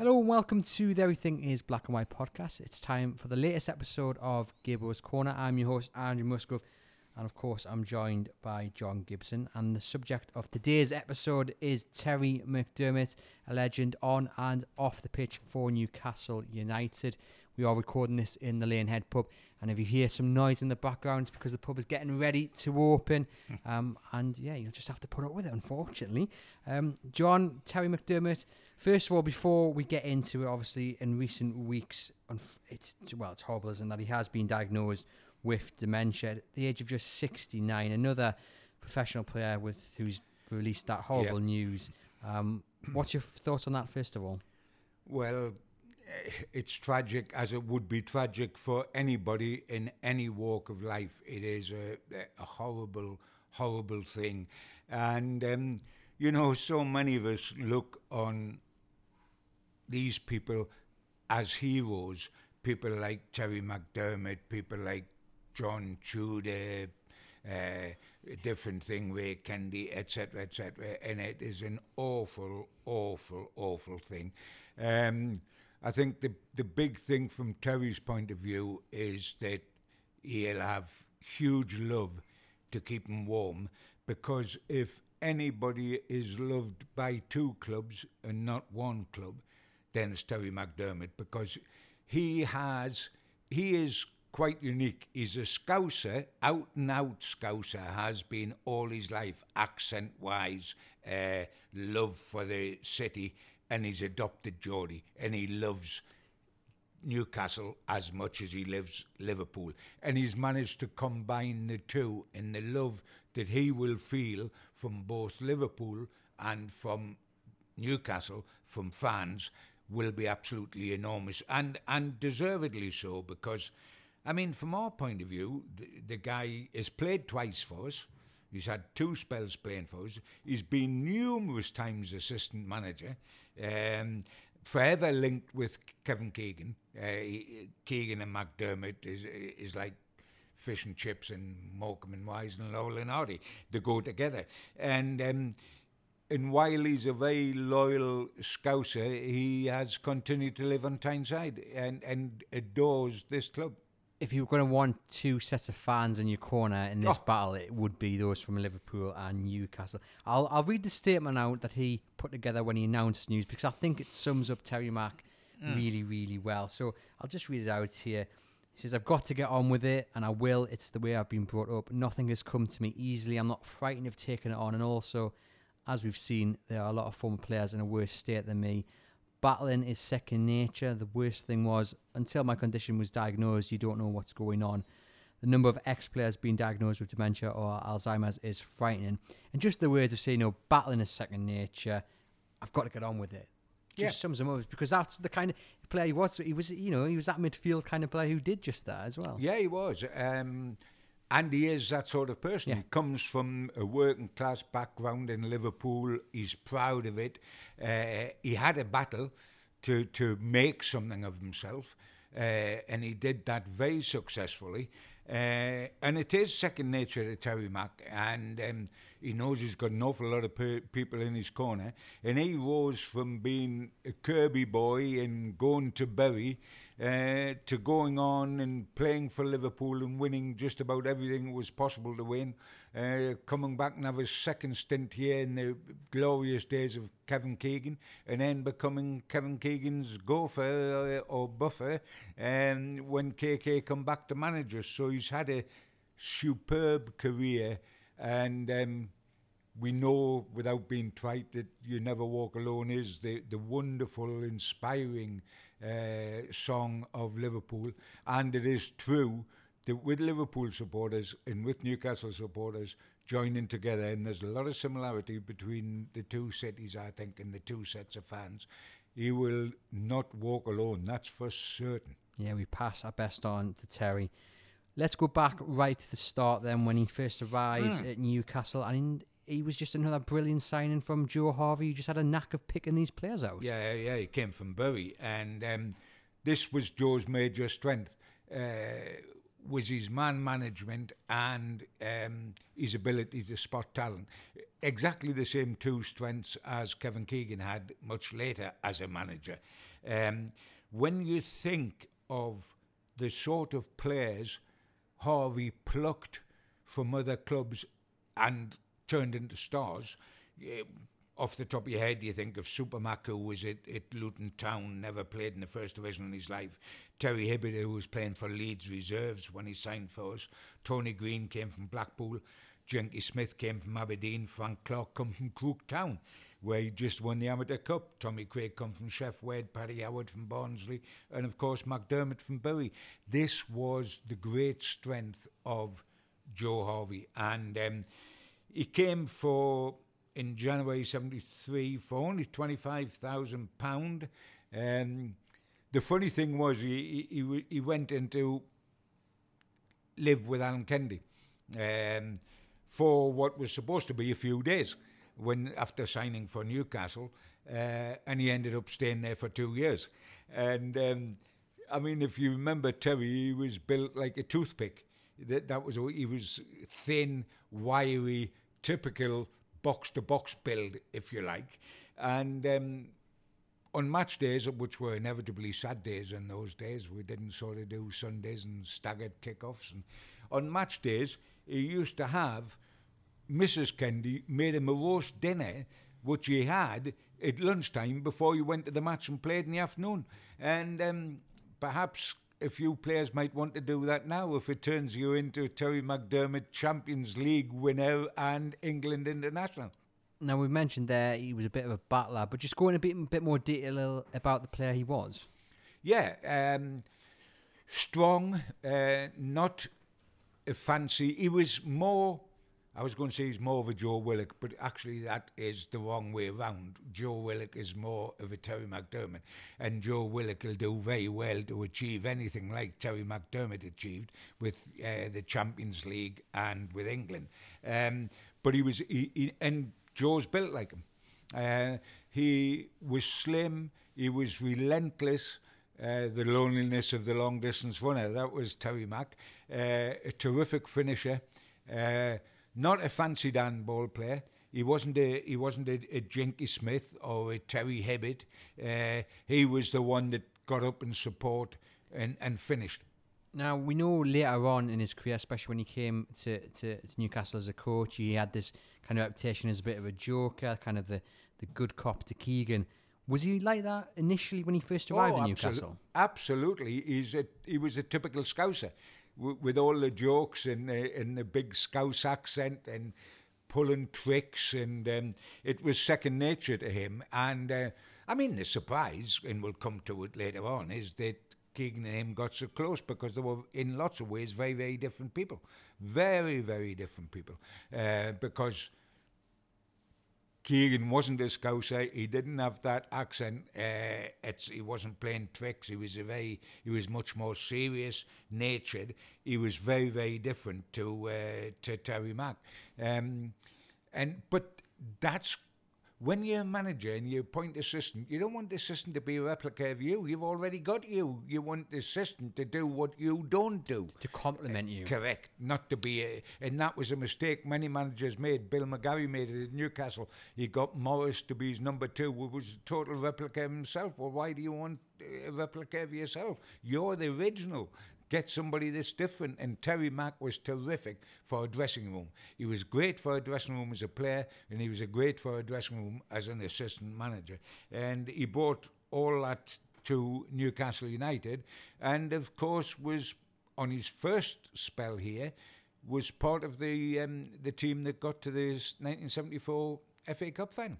Hello and welcome to the Everything is Black and White podcast. It's time for the latest episode of Gibbo's Corner. I'm your host, Andrew Musgrove, and of course, I'm joined by John Gibson. And the subject of today's episode is Terry McDermott, a legend on and off the pitch for Newcastle United. We are recording this in the Lanehead pub, and if you hear some noise in the background, it's because the pub is getting ready to open. Um, and yeah, you'll just have to put up with it, unfortunately. Um, John, Terry McDermott, first of all, before we get into it, obviously, in recent weeks, it's well, it's horrible, isn't that he has been diagnosed with dementia at the age of just 69. Another professional player with who's released that horrible Yep. news. Um, what's your thoughts on that, first of all? Well, eh, it's tragic as it would be tragic for anybody in any walk of life. It is a, a horrible, horrible thing. And, um, you know, so many of us look on these people as heroes. People like Terry McDermott, people like John Tudor, uh, different thing, Ray Kennedy, etc., etc. And it is an awful, awful, awful thing. Um, I think the the big thing from Terry's point of view is that he'll have huge love to keep him warm because if anybody is loved by two clubs and not one club, it's Terry McDermott because he has he is quite unique. He's a Scouser, out and out Scouser, has been all his life, accent wise, uh, love for the city, and he's adopted Geordie, and he loves Newcastle as much as he lives Liverpool. And he's managed to combine the two in the love that he will feel from both Liverpool and from Newcastle, from fans, will be absolutely enormous and, and deservedly so because, I mean, from our point of view, the, the guy has played twice for us. He's had two spells playing for us. He's been numerous times assistant manager, um, forever linked with Kevin Keegan. Uh, Keegan and McDermott is is like fish and chips and Morecambe and Wise and Laurel and Hardy. They go together. And um, and while he's a very loyal Scouser, he has continued to live on Tyneside and, and adores this club. If you were going to want two sets of fans in your corner in this Oh. battle, it would be those from Liverpool and Newcastle. I'll I'll read the statement out that he put together when he announced news because I think it sums up Terry Mack mm. really really well. So I'll just read it out here. He says, "I've got to get on with it, and I will. It's the way I've been brought up. Nothing has come to me easily. I'm not frightened of taking it on, and also." As we've seen, there are a lot of former players in a worse state than me. Battling is second nature. The worst thing was, until my condition was diagnosed, you don't know what's going on. The number of ex players being diagnosed with dementia or Alzheimer's is frightening. And just the words of saying, you know, battling is second nature, I've got to get on with it. Just Yeah. sums him up because that's the kind of player he was. He was, you know, he was that midfield kind of player who did just that as well. Yeah, he was. Um, and he is that sort of person. Yeah. He comes from a working class background in Liverpool. He's proud of it. Uh, he had a battle to, to make something of himself, uh, and he did that very successfully. Uh, and it is second nature to Terry Mack, and um, he knows he's got an awful lot of pe- people in his corner. And he rose from being a Kirkby boy and going to Bury uh, to going on and playing for Liverpool and winning just about everything that was possible to win. Uh, coming back and have a second stint here in the glorious days of Kevin Keegan, and then becoming Kevin Keegan's gopher uh, or buffer um, when KK come back to manage us. So he's had a superb career, and um, we know without being trite that you never walk alone is the, the wonderful, inspiring uh, song of Liverpool. And it is true that with Liverpool supporters and with Newcastle supporters, joining together, and there's a lot of similarity between the two cities, I think, and the two sets of fans. He will not walk alone, that's for certain. Yeah, we pass our best on to Terry. Let's go back right to the start then when he first arrived Mm. at Newcastle. and he was just another brilliant signing from Joe Harvey. who just had a knack of picking these players out. Yeah, yeah, he came from Bury, and um, this was Joe's major strength. Uh, was his man management and um, his ability to spot talent. Exactly the same two strengths as Kevin Keegan had much later as a manager. Um, when you think of the sort of players Harvey plucked from other clubs and turned into stars, off the top of your head, you think of Supermac, who was at, at Luton Town, never played in the first division in his life. Terry Hibbitt, who was playing for Leeds Reserves when he signed for us. Tony Green came from Blackpool. Jinky Smith came from Aberdeen. Frank Clark come from Crook Town, where he just won the Amateur Cup. Tommy Craig come from Sheff Wed, Paddy Howard from Barnsley, and of course McDermott from Bury. This was the great strength of Joe Harvey, and um, he came for in January '73 for only twenty five thousand pound. Um, the funny thing was he, he he he went into live with Alan Kennedy um, for what was supposed to be a few days when after signing for Newcastle, uh, and he ended up staying there for two years. And um, I mean, if you remember Terry, he was built like a toothpick. That that was he was thin, wiry, typical box to box build, if you like, and. Um, on match days, which were inevitably sad days in those days, we didn't sort of do Sundays and staggered kickoffs. And on match days, he used to have Mrs. Kennedy made him a roast dinner, which he had at lunchtime before you went to the match and played in the afternoon. And um, perhaps a few players might want to do that now if it turns you into Terry McDermott Champions League winner and England international. Now we mentioned there he was a bit of a battler, but just go in a bit bit more detail about the player he was. Yeah, um, strong, uh, not a fancy. He was more. I was going to say he's more of a Joe Willock, but actually that is the wrong way around. Joe Willock is more of a Terry McDermott, and Joe Willock will do very well to achieve anything like Terry McDermott achieved with uh, the Champions League and with England. Um, but he was, he, he, and Joe's built like him. Uh, he was slim. He was relentless. Uh, the loneliness of the long distance runner. That was Terry Mack. Uh, a terrific finisher. Not a fancy Dan ball player. He wasn't a he wasn't a, a Jinky Smith or a Terry Hibbitt. Uh, he was the one that got up in support and, and finished. Now we know later on in his career, especially when he came to, to, to Newcastle as a coach, he had this kind of reputation as a bit of a joker, kind of the, the good cop to Keegan. Was he like that initially when he first arrived in absolu- Newcastle? Absolutely, he's a, he was a typical Scouser, with all the jokes and the, and the big Scouse accent and pulling tricks, and um, it was second nature to him. And uh, I mean, the surprise, and we'll come to it later on, is that Keegan and him got so close because they were, in lots of ways, very, very different people. Very, very different people. Uh, because Keegan wasn't a Scouser. He didn't have that accent. Uh, it's, he wasn't playing tricks. He was a very, he was much more serious natured. He was very, very different to uh, to Terry Mack. Um, and but that's when you're a manager and you appoint assistant, you don't want the assistant to be a replica of you. You've already got you. You want the assistant to do what you don't do. To compliment uh, you. Correct. Not to be a, and that was a mistake many managers made. Bill McGarry made it at Newcastle. He got Morris to be his number two, who was a total replica of himself. Well, why do you want a replica of yourself? You're the original. Get somebody that's different. And Terry Mack was terrific for a dressing room. He was great for a dressing room as a player, and he was a great for a dressing room as an assistant manager. And he brought all that to Newcastle United, and of course was on his first spell here was part of the um, the team that got to the 1974 FA Cup final.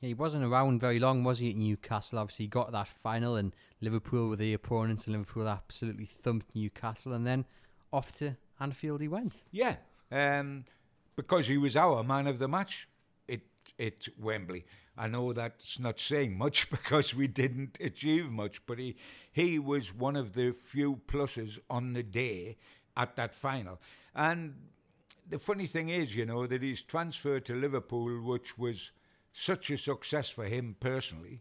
Yeah, he wasn't around very long, was he, at Newcastle? Obviously, he got that final, and Liverpool were the opponents, and Liverpool absolutely thumped Newcastle, and then off to Anfield he went. Yeah, um, because he was our man of the match at, at Wembley. I know that's not saying much because we didn't achieve much, but he, he was one of the few pluses on the day at that final. And the funny thing is, you know, that his transfer to Liverpool, which was such a success for him personally,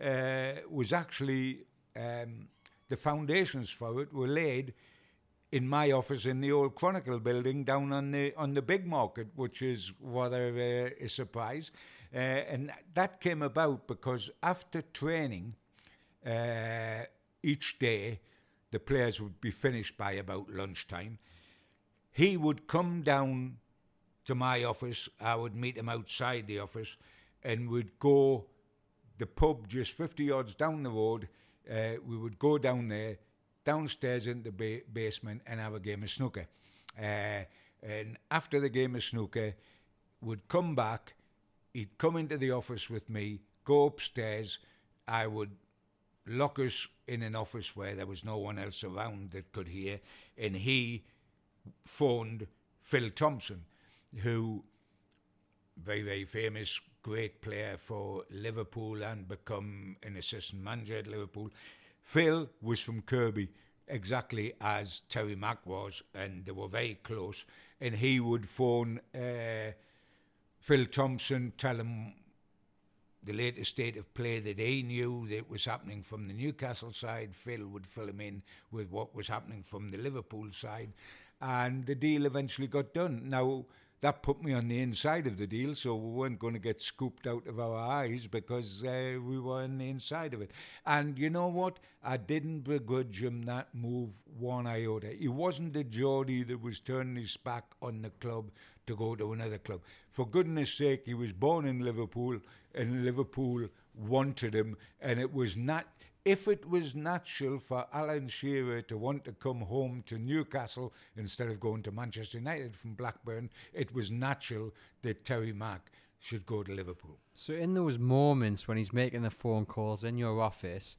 uh, was actually um, the foundations for it were laid in my office in the old Chronicle building down on the on the big market, which is rather uh, a surprise. Uh, and that came about because after training uh, each day, the players would be finished by about lunchtime. He would come down to my office. I would meet him outside the office, and would go the pub just 50 yards down the road. Uh, we would go down there, downstairs into the ba- basement, and have a game of snooker. Uh, and after the game of snooker, would come back. He'd come into the office with me, go upstairs. I would lock us in an office where there was no one else around that could hear, and he phoned Phil Thompson, who very very famous great player for Liverpool and become an assistant manager at Liverpool. Phil was from Kirkby, exactly as Terry Mack was, and they were very close. And he would phone uh, Phil Thompson, tell him the latest state of play that he knew that was happening from the Newcastle side. Phil would fill him in with what was happening from the Liverpool side, and the deal eventually got done. Now that put me on the inside of the deal, so we weren't going to get scooped out of our eyes because uh, we were on the inside of it. And you know what? I didn't begrudge him that move one iota. He wasn't a Geordie that was turning his back on the club to go to another club. For goodness sake, he was born in Liverpool, and Liverpool wanted him, and it was not if it was natural for Alan Shearer to want to come home to Newcastle instead of going to Manchester United from Blackburn, it was natural that Terry Mack should go to Liverpool. So, in those moments when he's making the phone calls in your office,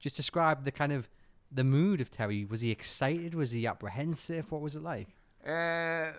just describe the kind of the mood of Terry. Was he excited? Was he apprehensive? What was it like? Uh,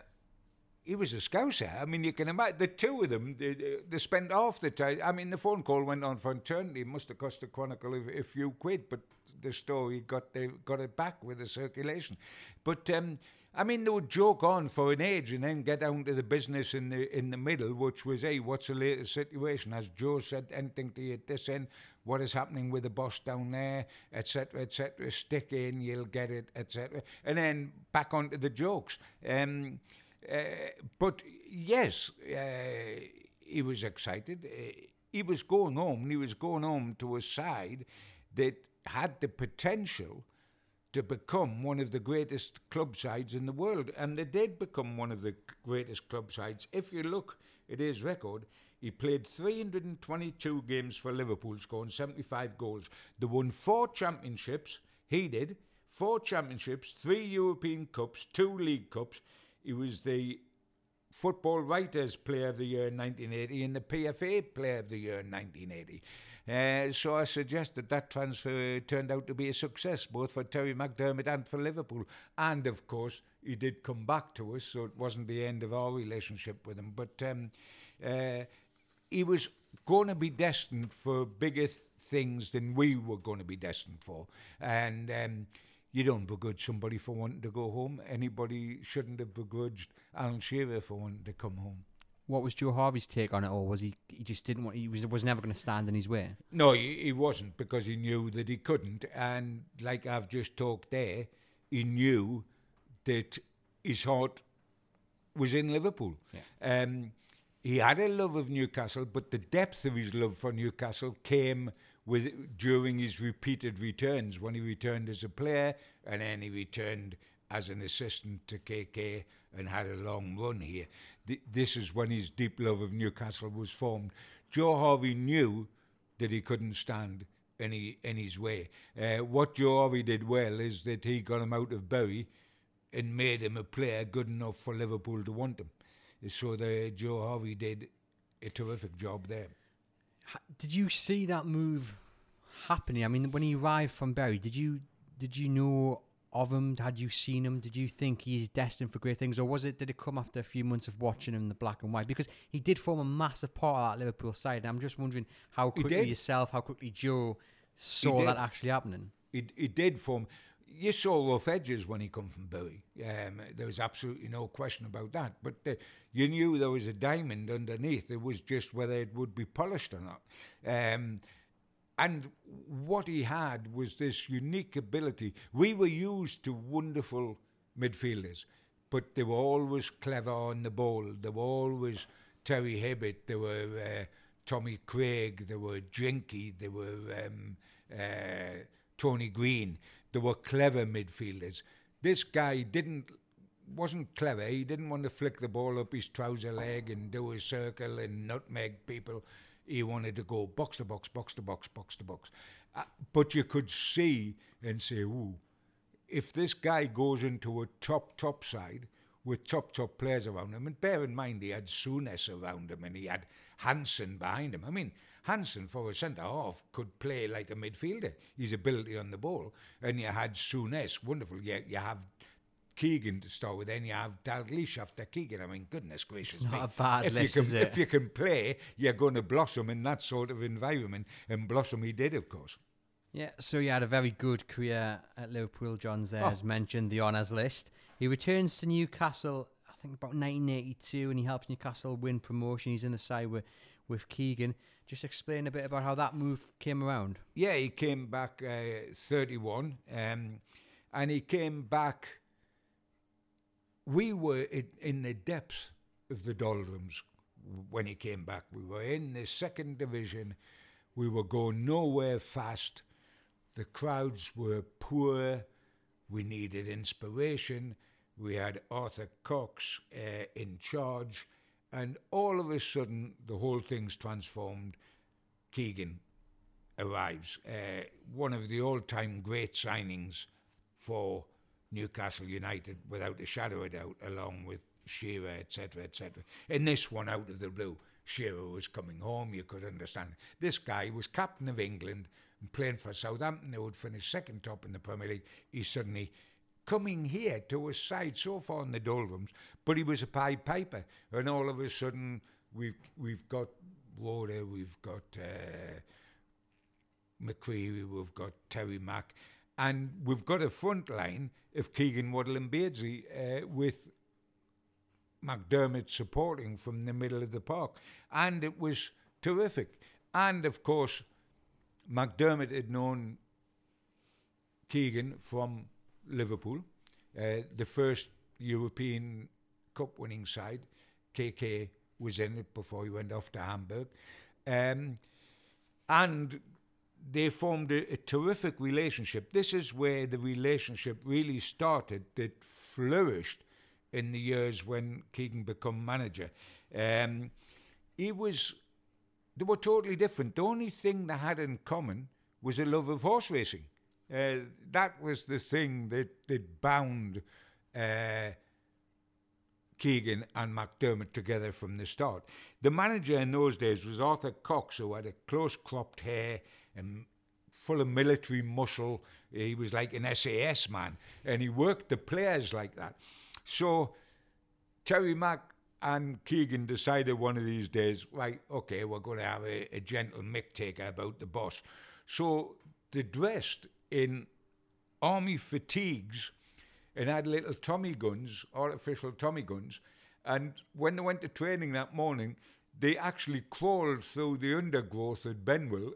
he was a scouser. I mean, you can imagine the two of them. They, they spent half the time. I mean, the phone call went on for eternity. It must have cost the Chronicle a, a few quid, but the story got they got it back with the circulation. But um, I mean, they would joke on for an age and then get down to the business in the in the middle, which was, hey, what's the latest situation? Has Joe said anything to you at this end? What is happening with the boss down there, etc., etc. Stick in, you'll get it, etc. And then back onto the jokes. Um, but yes, uh, he was excited. Uh, he was going home, he was going home to a side that had the potential to become one of the greatest club sides in the world. And they did become one of the greatest club sides. If you look at his record, he played 322 games for Liverpool, scoring 75 goals. They won four championships, he did, four championships, three European Cups, two League Cups. He was the Football Writers Player of the Year in 1980 and the PFA Player of the Year in 1980. Uh, so I suggest that that transfer turned out to be a success, both for Terry McDermott and for Liverpool. And of course, he did come back to us, so it wasn't the end of our relationship with him. But um, uh, he was going to be destined for bigger th- things than we were going to be destined for. And um, you don't begrudge somebody for wanting to go home. Anybody shouldn't have begrudged Alan Shearer for wanting to come home. What was Joe Harvey's take on it, or was he he just didn't want he was was never going to stand in his way? No, he, he wasn't because he knew that he couldn't, and like I've just talked there, he knew that his heart was in Liverpool. Yeah. Um, he had a love of Newcastle, but the depth of his love for Newcastle came with during his repeated returns. When he returned as a player, and then he returned as an assistant to KK and had a long run here. Th- this is when his deep love of Newcastle was formed. Joe Harvey knew that he couldn't stand any in his way. Uh, what Joe Harvey did well is that he got him out of Bury and made him a player good enough for Liverpool to want him. So the Joe Harvey did a terrific job there. Did you see that move happening? I mean, when he arrived from Bury, did you did you know of him? Had you seen him? Did you think he's destined for great things, or was it? Did it come after a few months of watching him in the black and white? Because he did form a massive part of that Liverpool side. And I'm just wondering how quickly yourself, how quickly Joe saw that actually happening. It, it did form. You saw rough edges when he come from Bury. Um, there was absolutely no question about that. But uh, you knew there was a diamond underneath. It was just whether it would be polished or not. Um, and what he had was this unique ability. We were used to wonderful midfielders, but they were always clever on the ball. They were always Terry Hibbitt. They were uh, Tommy Craig. They were Jinky. They were um, uh, Tony Green. They were clever midfielders. This guy didn't wasn't clever. He didn't want to flick the ball up his trouser leg and do a circle and nutmeg people. He wanted to go box to box, box to box, box to box. Uh, but you could see and say, ooh, if this guy goes into a top, top side with top, top players around him, and bear in mind he had Souness around him and he had Hansen behind him. I mean, Hansen for a centre half could play like a midfielder. His ability on the ball. And you had Souness, wonderful. You, you have Keegan to start with, then you have Dalglish after Keegan. I mean, goodness gracious not me. a bad if list, you can, is it? If you can play, you're going to blossom in that sort of environment. And blossom he did, of course. Yeah, so he had a very good career at Liverpool. John's there, Oh. as mentioned, the honours list. He returns to Newcastle, I think about 1982, and he helps Newcastle win promotion. He's in the side with, with Keegan. Just explain a bit about how that move came around. Yeah, he came back uh, 31, um, and he came back. We were in, the depths of the doldrums when he came back. We were in the second division. We were going nowhere fast. The crowds were poor. We needed inspiration. We had Arthur Cox uh, in charge. And all of a sudden, the whole thing's transformed. Keegan arrives. Uh, one of the all time great signings for Newcastle United, without a shadow of doubt, along with Shearer, etc., etc. In this one, out of the blue, Shearer was coming home, you could understand. This guy was captain of England and playing for Southampton, who would finish second top in the Premier League. He suddenly coming here to a side so far in the doldrums, but he was a Pied Piper, and all of a sudden we've we've got Roeder, we've got uh, McCreery, we've got Terry Mack, and we've got a front line of Keegan Waddle and Beardsley uh, with McDermott supporting from the middle of the park, and it was terrific. And of course, McDermott had known Keegan from Liverpool, uh, the first European Cup winning side. KK was in it before he went off to Hamburg. Um, and they formed a, a terrific relationship. This is where the relationship really started, that flourished in the years when Keegan became manager. Um, he was, they were totally different. The only thing they had in common was a love of horse racing. Uh, that was the thing that, that bound uh, Keegan and McDermott together from the start. The manager in those days was Arthur Cox, who had a close cropped hair and full of military muscle. He was like an SAS man, and he worked the players like that. So Terry Mack and Keegan decided one of these days, right, okay, we're going to have a, a gentle mick taker about the boss. So they dressed in army fatigues and had little Tommy guns, artificial Tommy guns. And when they went to training that morning, they actually crawled through the undergrowth at Benwell,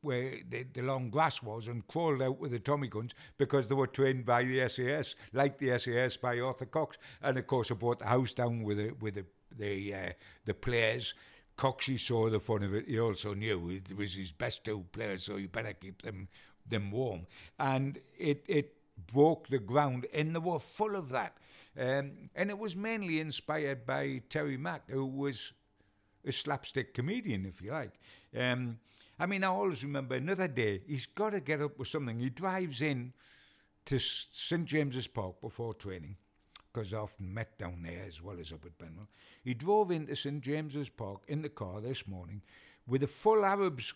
where the, the long grass was, and crawled out with the Tommy guns because they were trained by the SAS, like the SAS by Arthur Cox. And of course, they brought the house down with the, with the, the, uh, the players. Coxey saw the fun of it. He also knew it was his best two players, so you better keep them them warm. And it it broke the ground, and they were full of that. Um, and it was mainly inspired by Terry Mack, who was a slapstick comedian, if you like. Um, I mean, I always remember another day, he's got to get up with something. He drives in to St James's Park before training, because I often met down there as well as up at Benwell. He drove into St James's Park in the car this morning with a full Arabs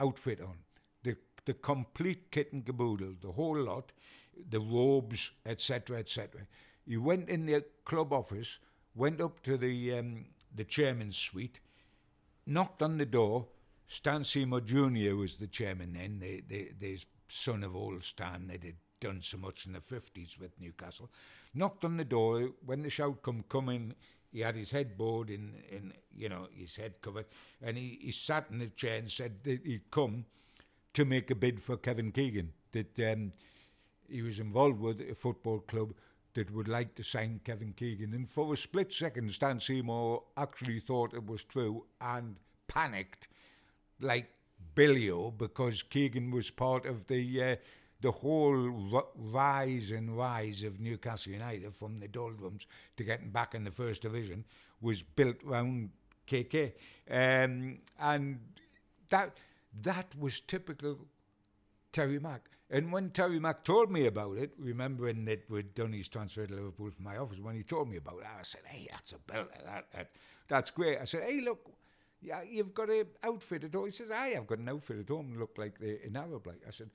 outfit on. The the complete kit and caboodle, the whole lot, the robes, etc., etc. He went in the club office, went up to the um, the chairman's suite, knocked on the door. Stan Seymour Jr. was the chairman then, the, the, the son of old Stan that had done so much in the 50s with Newcastle. Knocked on the door. When the shout come, coming, he had his headboard in, in you know, his head covered, and he, he sat in the chair and said that he'd come to make a bid for Kevin Keegan, that um, he was involved with a football club that would like to sign Kevin Keegan. And for a split second, Stan Seymour actually thought it was true and panicked like Billio because Keegan was part of the uh, the whole rise and rise of Newcastle United from the doldrums to getting back in the first division was built around KK, um, and that that was typical Terry Mack. And when Terry Mack told me about it, remembering that we'd done his transfer to Liverpool from my office, when he told me about it, I said, "Hey, that's a belt. That, that, that's great." I said, "Hey, look." Yeah, you've got an outfit at home. He says, "I have got an outfit at home. Look like the an Arab like." I said,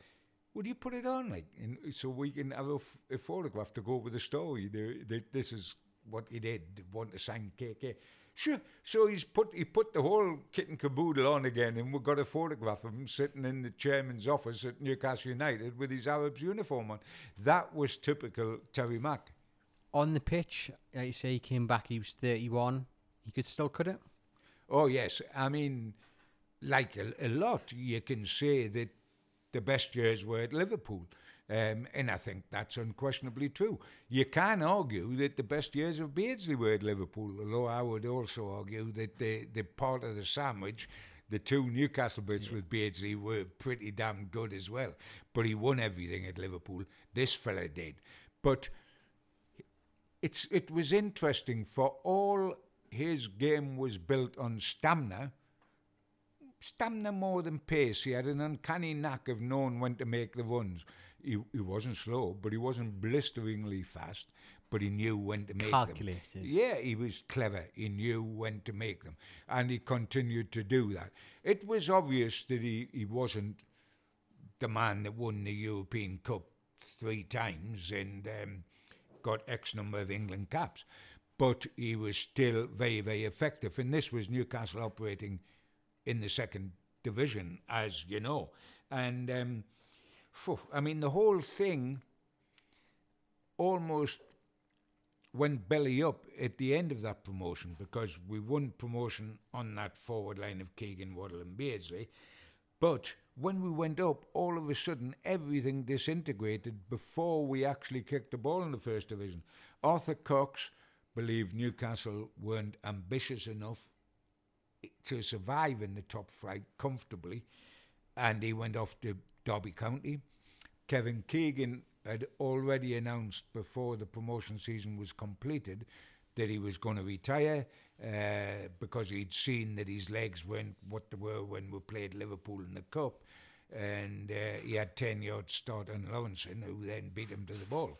"Would you put it on, like, in, so we can have a, f- a photograph to go with the story? The, the, this is what he did. Want to sign KK? Sure. So he's put he put the whole kit and caboodle on again, and we've got a photograph of him sitting in the chairman's office at Newcastle United with his Arabs uniform on. That was typical Terry Mack. On the pitch, like you say, he came back. He was thirty-one. He could still cut it. Oh yes, I mean, like a, a lot, you can say that the best years were at Liverpool. Um, and I think that's unquestionably true. You can argue that the best years of Beardsley were at Liverpool, although I would also argue that the, the part of the sandwich, the two Newcastle bits with Beardsley, were pretty damn good as well. But he won everything at Liverpool. This fella did. But it's it was interesting for all his game was built on stamina. Stamina more than pace. He had an uncanny knack of knowing when to make the runs. He, he wasn't slow, but he wasn't blisteringly fast. But he knew when to make Calculated. them. Yeah, he was clever. He knew when to make them, and he continued to do that. It was obvious that he, he wasn't the man that won the European Cup three times and um, got X number of England caps, but he was still very, very effective. And this was Newcastle operating in the second division, as you know. And um, phew, I mean, the whole thing almost went belly up at the end of that promotion because we won promotion on that forward line of Keegan, Waddle, and Beardsley. But when we went up, all of a sudden everything disintegrated before we actually kicked the ball in the first division. Arthur Cox believed Newcastle weren't ambitious enough to survive in the top flight comfortably, and he went off to Derby County. Kevin Keegan had already announced before the promotion season was completed that he was going to retire uh, because he'd seen that his legs weren't what they were when we played Liverpool in the Cup. And uh, he had 10 yards start on Lawrenson, who then beat him to the ball.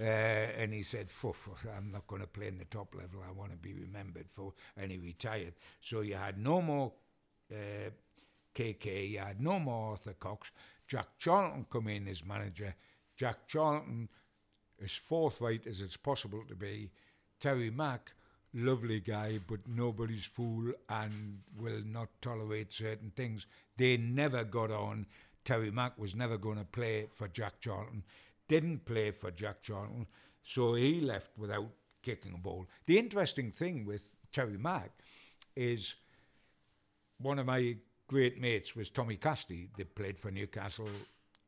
Uh, and he said, Fuff, I'm not going to play in the top level. I want to be remembered for. And he retired. So you had no more uh, KK, you had no more Arthur Cox. Jack Charlton come in as manager. Jack Charlton, as forthright as it's possible to be. Terry Mack, lovely guy, but nobody's fool and will not tolerate certain things. They never got on. Terry Mack was never going to play for Jack Charlton, didn't play for Jack Charlton, so he left without kicking a ball. The interesting thing with Terry Mack is one of my great mates was Tommy Cassidy, They played for Newcastle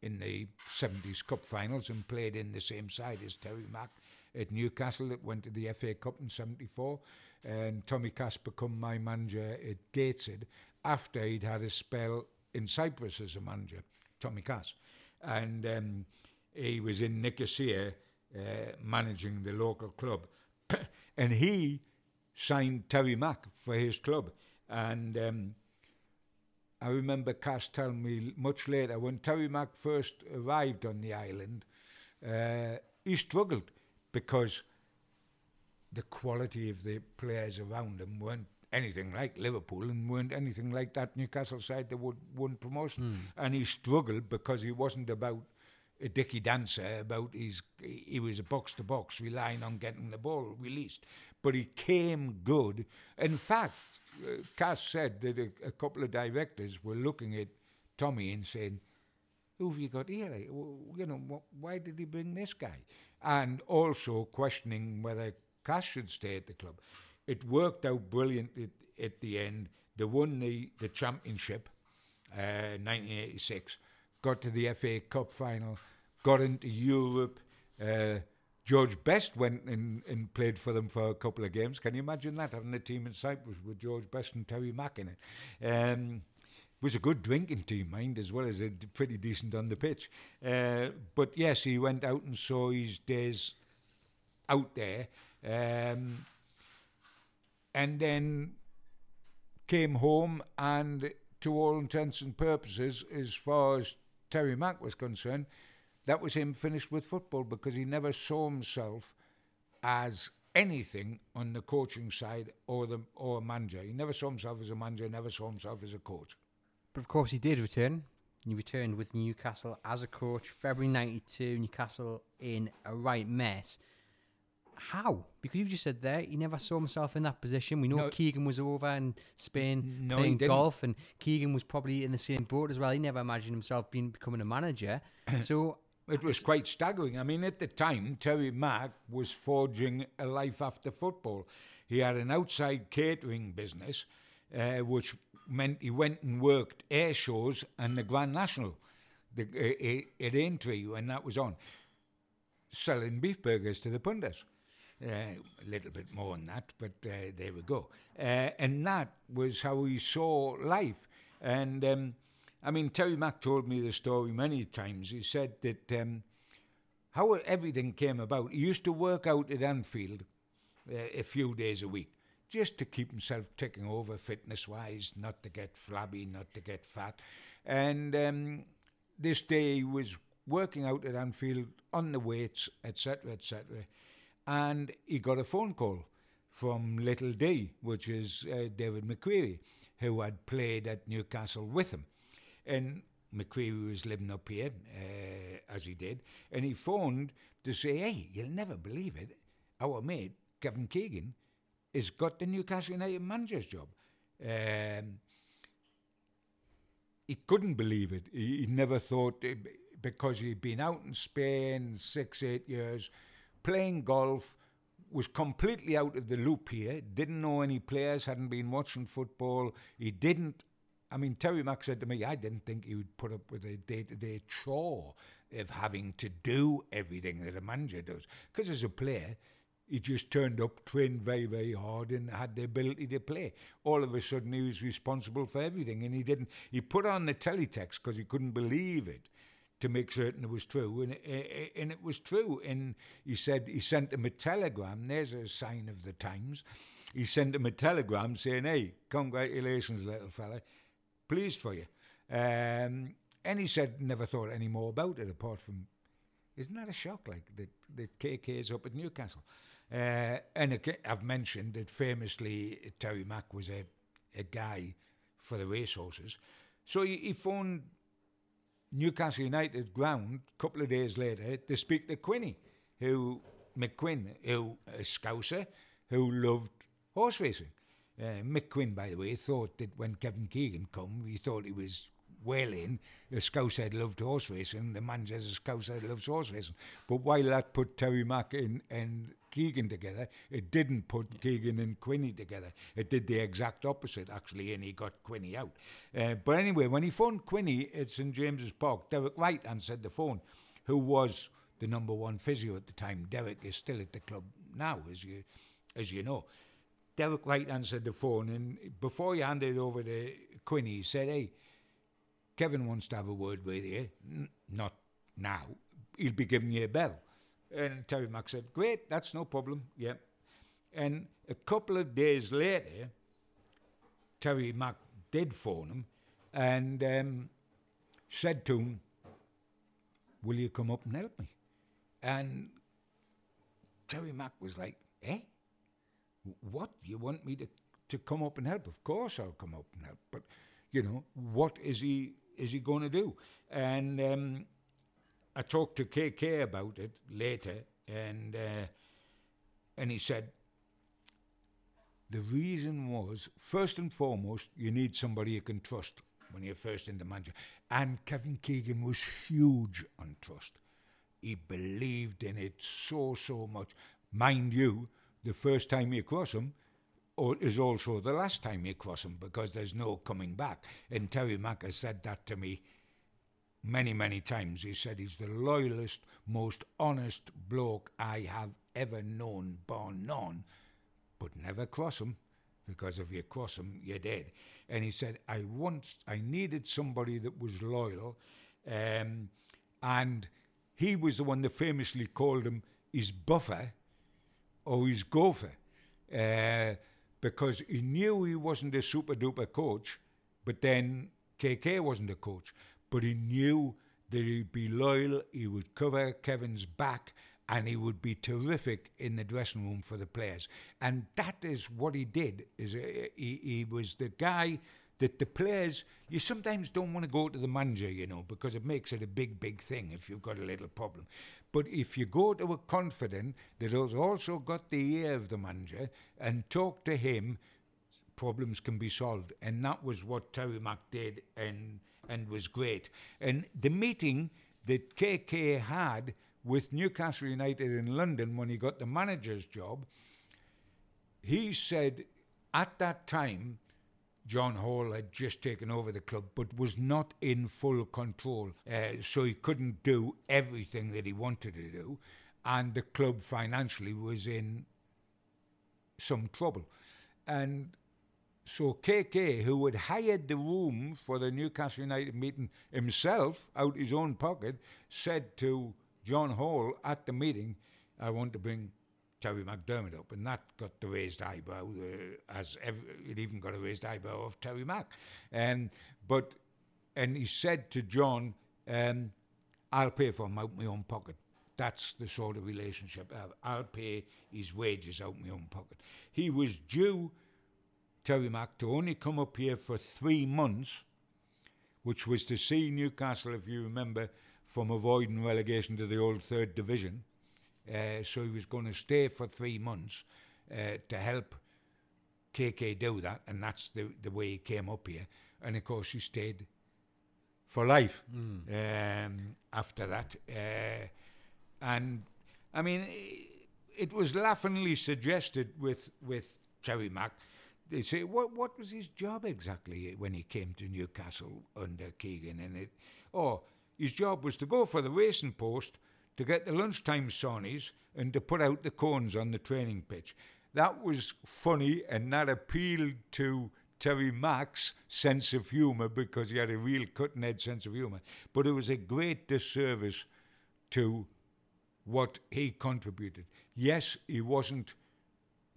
in the 70s Cup finals and played in the same side as Terry Mack at Newcastle that went to the FA Cup in 74. And Tommy Cass become my manager at Gateshead after he'd had a spell in Cyprus as a manager, Tommy Cass. And um, he was in Nicosia uh, managing the local club. and he signed Terry Mack for his club. And um, I remember Cass telling me much later when Terry Mack first arrived on the island, uh, he struggled because the quality of the players around him weren't anything like Liverpool and weren't anything like that Newcastle side that would won promotion. And he struggled because he wasn't about a dicky dancer, about his he was a box to box, relying on getting the ball released. But he came good. In fact, uh, Cass said that a, a couple of directors were looking at Tommy and saying, who have you got here? You know, wh- why did he bring this guy? And also questioning whether Cass should stay at the club. It worked out brilliantly at, at the end. They won the, the championship, uh, 1986, got to the FA Cup final, got into Europe. Uh, George Best went and, and played for them for a couple of games. Can you imagine that, having a team in Cyprus with George Best and Terry Mack in it? Um, was a good drinking team, mind, as well as a pretty decent on the pitch. Uh, but yes, he went out and saw his days out there, um, and then came home. And to all intents and purposes, as far as Terry Mack was concerned, that was him finished with football because he never saw himself as anything on the coaching side or the or a manager. He never saw himself as a manager, never saw himself as a coach. But of course, he did return. He returned with Newcastle as a coach, February '92. Newcastle in a right mess. How? Because you just said there, he never saw himself in that position. We know No. Keegan was over in Spain No, playing golf, and Keegan was probably in the same boat as well. He never imagined himself being becoming a manager. so It was quite staggering. I mean, at the time, Terry Mack was forging a life after football. He had an outside catering business, uh, which meant he went and worked air shows and the Grand National the, uh, uh, at Aintree when that was on, selling beef burgers to the pundits. Uh, a little bit more than that, but uh, there we go. Uh, and that was how he saw life. And um, I mean, Terry Mack told me the story many times. He said that um, how everything came about. He used to work out at Anfield a few days a week just to keep himself ticking over fitness wise, not to get flabby, not to get fat. And um, this day he was working out at Anfield on the weights, etc., etc. And he got a phone call from Little D, which is uh, David McCreery, who had played at Newcastle with him. And McCreery was living up here, uh, as he did, and he phoned to say, hey, you'll never believe it, our mate, Kevin Keegan, has got the Newcastle United manager's job. Um, he couldn't believe it. He, he never thought, it, because he'd been out in Spain six, eight years, playing golf, was completely out of the loop here, didn't know any players, hadn't been watching football. He didn't, I mean, Terry Mack said to me, I didn't think he would put up with a day to day chore of having to do everything that a manager does. Because as a player, he just turned up, trained very, very hard, and had the ability to play. All of a sudden, he was responsible for everything, and he didn't. He put on the teletext because he couldn't believe it to make certain it was true, and it, and it was true. And he said he sent him a telegram. There's a sign of the times. He sent him a telegram saying, "Hey, congratulations, little fella, pleased for you." Um, and he said never thought any more about it apart from isn't that a shock? Like that, that KK is up at Newcastle, uh, and it, I've mentioned that famously Terry Mack was a, a guy for the racehorses, so he, he phoned Newcastle United ground a couple of days later to speak to Quinny, who Mick Quinn, who a Scouser, who loved horse racing. Uh, Mick Quinn, by the way, thought that when Kevin Keegan come, he thought he was well in. The Scouser loved horse racing. The a Scouser loves horse racing. But while that put Terry Mack in, and Keegan together, it didn't put Keegan and Quinny together. It did the exact opposite, actually, and he got Quinny out. Uh, but anyway, when he phoned Quinny at St James's Park, Derek Wright answered the phone, who was the number one physio at the time. Derek is still at the club now, as you, as you know. Derek Wright answered the phone, and before he handed it over to Quinny, he said, Hey, Kevin wants to have a word with you. N- not now. He'll be giving you a bell. And Terry Mack said, Great, that's no problem. Yeah. And a couple of days later, Terry Mack did phone him and um, said to him, Will you come up and help me? And Terry Mack was like, Eh? What? You want me to to come up and help. Of course, I'll come up and help. But you know, what is he is he going to do? And um, I talked to KK about it later, and uh, and he said the reason was first and foremost you need somebody you can trust when you're first in the manager. And Kevin Keegan was huge on trust. He believed in it so so much. Mind you, the first time you cross him is also the last time you cross him because there's no coming back. And Terry Mack has said that to me many, many times. He said he's the loyalest, most honest bloke I have ever known, bar none, but never cross him because if you cross him, you're dead. And he said, I once, I needed somebody that was loyal, um, and he was the one that famously called him his buffer or his gopher, uh, because he knew he wasn't a super duper coach, but then KK wasn't a coach but he knew that he'd be loyal, he would cover Kevin's back, and he would be terrific in the dressing room for the players. And that is what he did. Is uh, he, he was the guy that the players you sometimes don't want to go to the manager, you know, because it makes it a big, big thing if you've got a little problem. But if you go to a confident that has also got the ear of the manager and talk to him, problems can be solved. And that was what Terry Mack did and and was great. And the meeting that KK had with Newcastle United in London when he got the manager's job, he said at that time, John Hall had just taken over the club, but was not in full control. Uh, so he couldn't do everything that he wanted to do. And the club financially was in some trouble. And so KK, who had hired the room for the Newcastle United meeting himself out his own pocket, said to John Hall at the meeting, I want to bring Terry McDermott up. And that got the raised eyebrow, uh, as every, it even got a raised eyebrow of Terry Mack. Um, but, and he said to John, um, I'll pay for him out my own pocket. That's the sort of relationship I have. I'll pay his wages out of my own pocket. He was due Terry Mack to only come up here for three months, which was to see Newcastle, if you remember, from avoiding relegation to the old third division. Uh, so he was going to stay for three months uh, to help KK do that, and that's the, the way he came up here. And of course, he stayed for life mm. um, after that. Uh, and I mean, it was laughingly suggested with with Terry Mack they say, what what was his job exactly when he came to Newcastle under Keegan? And it, oh, his job was to go for the racing post, to get the lunchtime saunies, and to put out the cones on the training pitch. That was funny, and that appealed to Terry Mack's sense of humour because he had a real cutting edge sense of humour. But it was a great disservice to what he contributed. Yes, he wasn't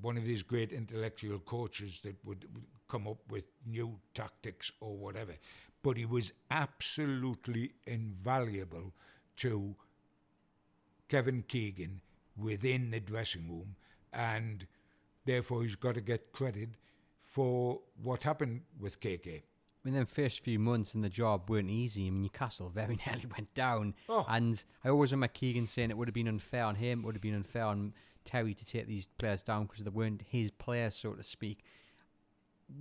one of these great intellectual coaches that would come up with new tactics or whatever. But he was absolutely invaluable to Kevin Keegan within the dressing room, and therefore he's got to get credit for what happened with KK. I mean, them first few months in the job weren't easy. I mean, Newcastle very nearly went down. Oh. And I always remember Keegan saying it would have been unfair on him, it would have been unfair on Terry to take these players down because they weren't his players, so to speak.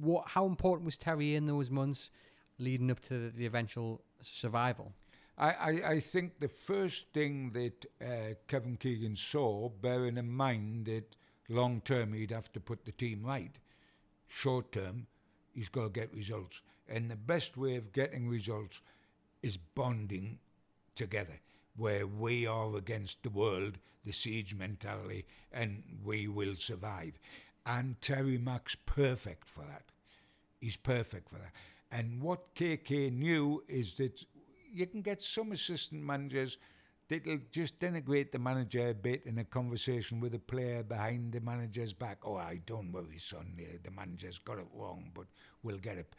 What? How important was Terry in those months leading up to the eventual survival? I, I, I think the first thing that uh, Kevin Keegan saw, bearing in mind that long term he'd have to put the team right, short term he's got to get results. And the best way of getting results is bonding together where we are against the world, the siege mentality, and we will survive. And Terry Mack's perfect for that. He's perfect for that. And what KK knew is that you can get some assistant managers that'll just denigrate the manager a bit in a conversation with a player behind the manager's back. Oh, I don't worry, son. The manager's got it wrong, but we'll get it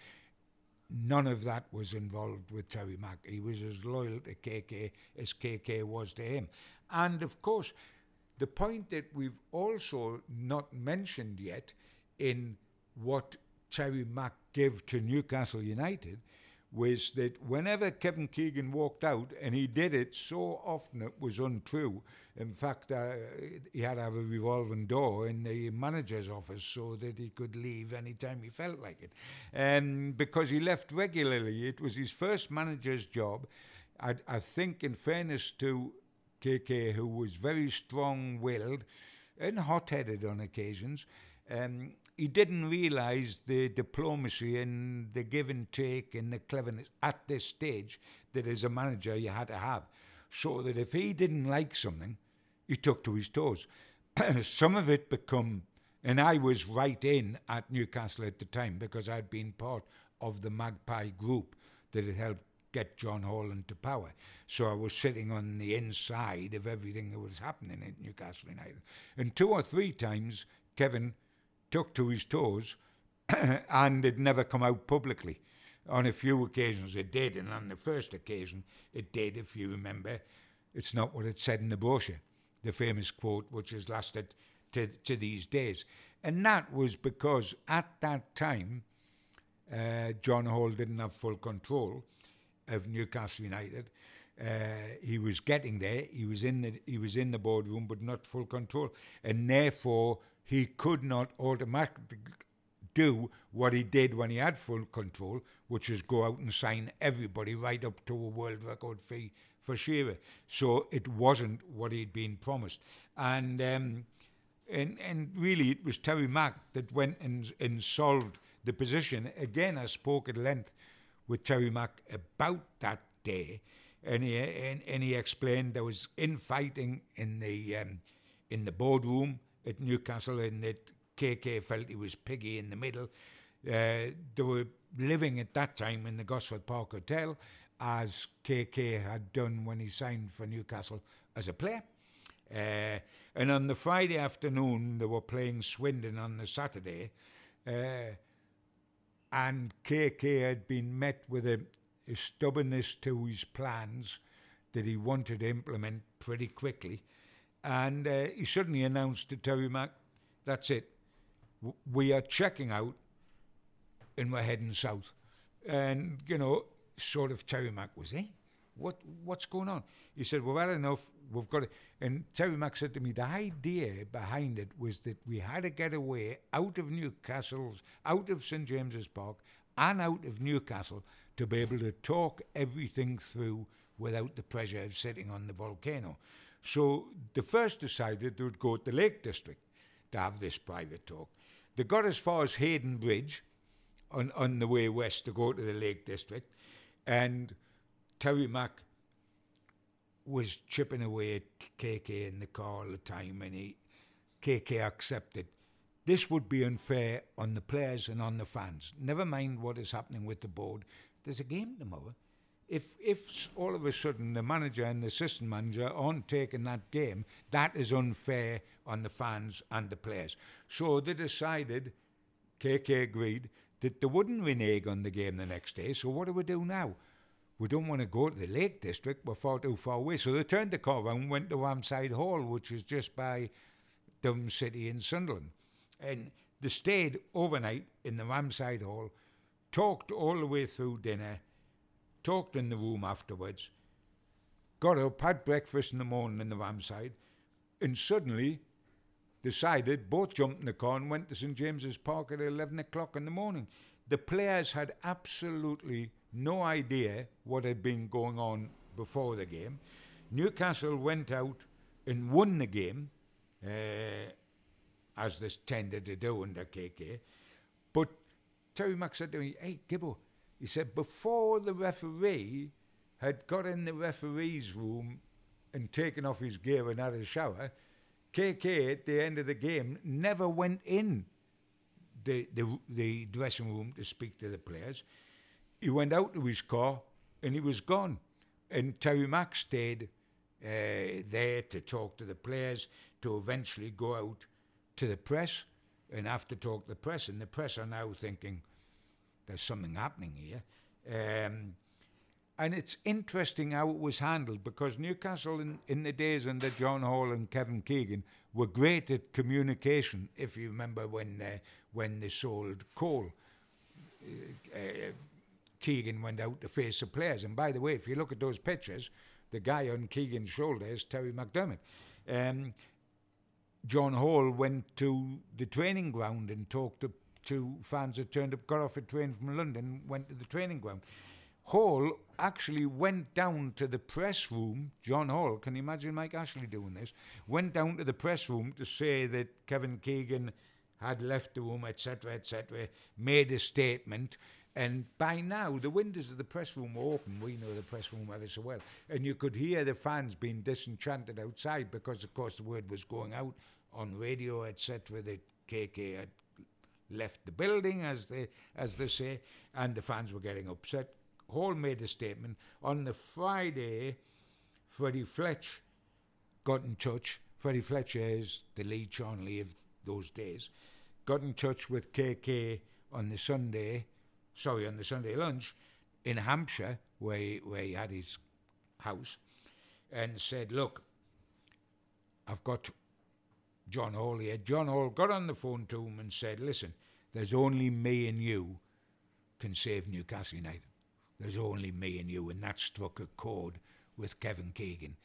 none of that was involved with Terry Mack. He was as loyal to KK as KK was to him. And of course, the point that we've also not mentioned yet in what Terry Mack gave to Newcastle United was that whenever Kevin Keegan walked out, and he did it so often it was untrue. In fact, uh, he had to have a revolving door in the manager's office so that he could leave anytime he felt like it. Um, because he left regularly. It was his first manager's job. I, I think, in fairness to KK, who was very strong willed and hot headed on occasions, um, he didn't realise the diplomacy and the give and take and the cleverness at this stage that as a manager you had to have. So that if he didn't like something, he took to his toes. Some of it become, and I was right in at Newcastle at the time because I'd been part of the Magpie group that had helped get John Hall to power. So I was sitting on the inside of everything that was happening at Newcastle United. And two or three times, Kevin took to his toes and it never come out publicly. On a few occasions it did, and on the first occasion it did, if you remember. It's not what it said in the brochure, the famous quote which has lasted to, to these days. And that was because at that time, uh, John Hall didn't have full control of Newcastle United. Uh, he was getting there. He was in the he was in the boardroom, but not full control, and therefore he could not automatically do what he did when he had full control, which is go out and sign everybody right up to a world record fee for Shearer. So it wasn't what he'd been promised. And um, and and really it was Terry Mack that went and, and solved the position. Again, I spoke at length with Terry Mack about that day, and he and, and he explained there was infighting in the um, in the boardroom at Newcastle and that KK felt he was piggy in the middle. Uh, they were living at that time in the Gosforth Park Hotel, as KK had done when he signed for Newcastle as a player. Uh, and on the Friday afternoon, they were playing Swindon on the Saturday, uh, and KK had been met with a, a stubbornness to his plans that he wanted to implement pretty quickly. And uh, he suddenly announced to Terry Mack, that's it. We are checking out and we're heading south. And, you know, sort of Terry Mack was, eh? What, what's going on? He said, we've had enough. We've got it. And Terry Mack said to me, the idea behind it was that we had to get away out of Newcastle's, out of St. James's Park and out of Newcastle to be able to talk everything through without the pressure of sitting on the volcano. So the first decided they would go to the Lake District to have this private talk. They got as far as Haydon Bridge on, on the way west to go to the Lake District, and Terry Mack was chipping away at KK in the car all the time, and he KK accepted. This would be unfair on the players and on the fans. Never mind what is happening with the board. There's a game tomorrow if if all of a sudden the manager and the assistant manager aren't taking that game, that is unfair on the fans and the players. So they decided, KK agreed, that they wouldn't renege on the game the next day. So what do we do now? We don't want to go to the Lake District, we're far too far away. So they turned the car around and went to Ramside Hall, which is just by Durham City in Sunderland. And they stayed overnight in the Ramside Hall, talked all the way through dinner, talked in the room afterwards, got up, had breakfast in the morning in the Ramside, and suddenly decided, both jumped in the car and went to St James's Park at 11 o'clock in the morning. The players had absolutely no idea what had been going on before the game. Newcastle went out and won the game, uh, as this tended to do under KK. But Terry Mack said to me, Hey, Gibbo, he said before the referee had got in the referee's room and taken off his gear and had a shower, KK at the end of the game never went in the, the, the dressing room to speak to the players. He went out to his car and he was gone. And Terry Mack stayed uh, there to talk to the players, to eventually go out to the press and have to talk to the press. And the press are now thinking, there's something happening here. Um, And it's interesting how it was handled because Newcastle, in, in the days under John Hall and Kevin Keegan, were great at communication. If you remember when uh, when they sold Cole, uh, uh, Keegan went out to face the players. And by the way, if you look at those pictures, the guy on Keegan's shoulder is Terry McDermott. Um, John Hall went to the training ground and talked to, to fans had turned up, got off a train from London, went to the training ground. Hall actually went down to the press room. John Hall, can you imagine Mike Ashley doing this? Went down to the press room to say that Kevin Keegan had left the room, etc., etc., made a statement. And by now, the windows of the press room were open. We know the press room ever so well. And you could hear the fans being disenchanted outside because, of course, the word was going out on radio, etc., that KK had left the building, as they, as they say, and the fans were getting upset. Hall made a statement. On the Friday, Freddie Fletch got in touch. Freddie Fletcher is the Lee Charnley of those days. Got in touch with KK on the Sunday, sorry, on the Sunday lunch in Hampshire, where he, where he had his house, and said, Look, I've got John Hall here. John Hall got on the phone to him and said, Listen, there's only me and you can save Newcastle United. There's only me and you, and that struck a chord with Kevin Keegan.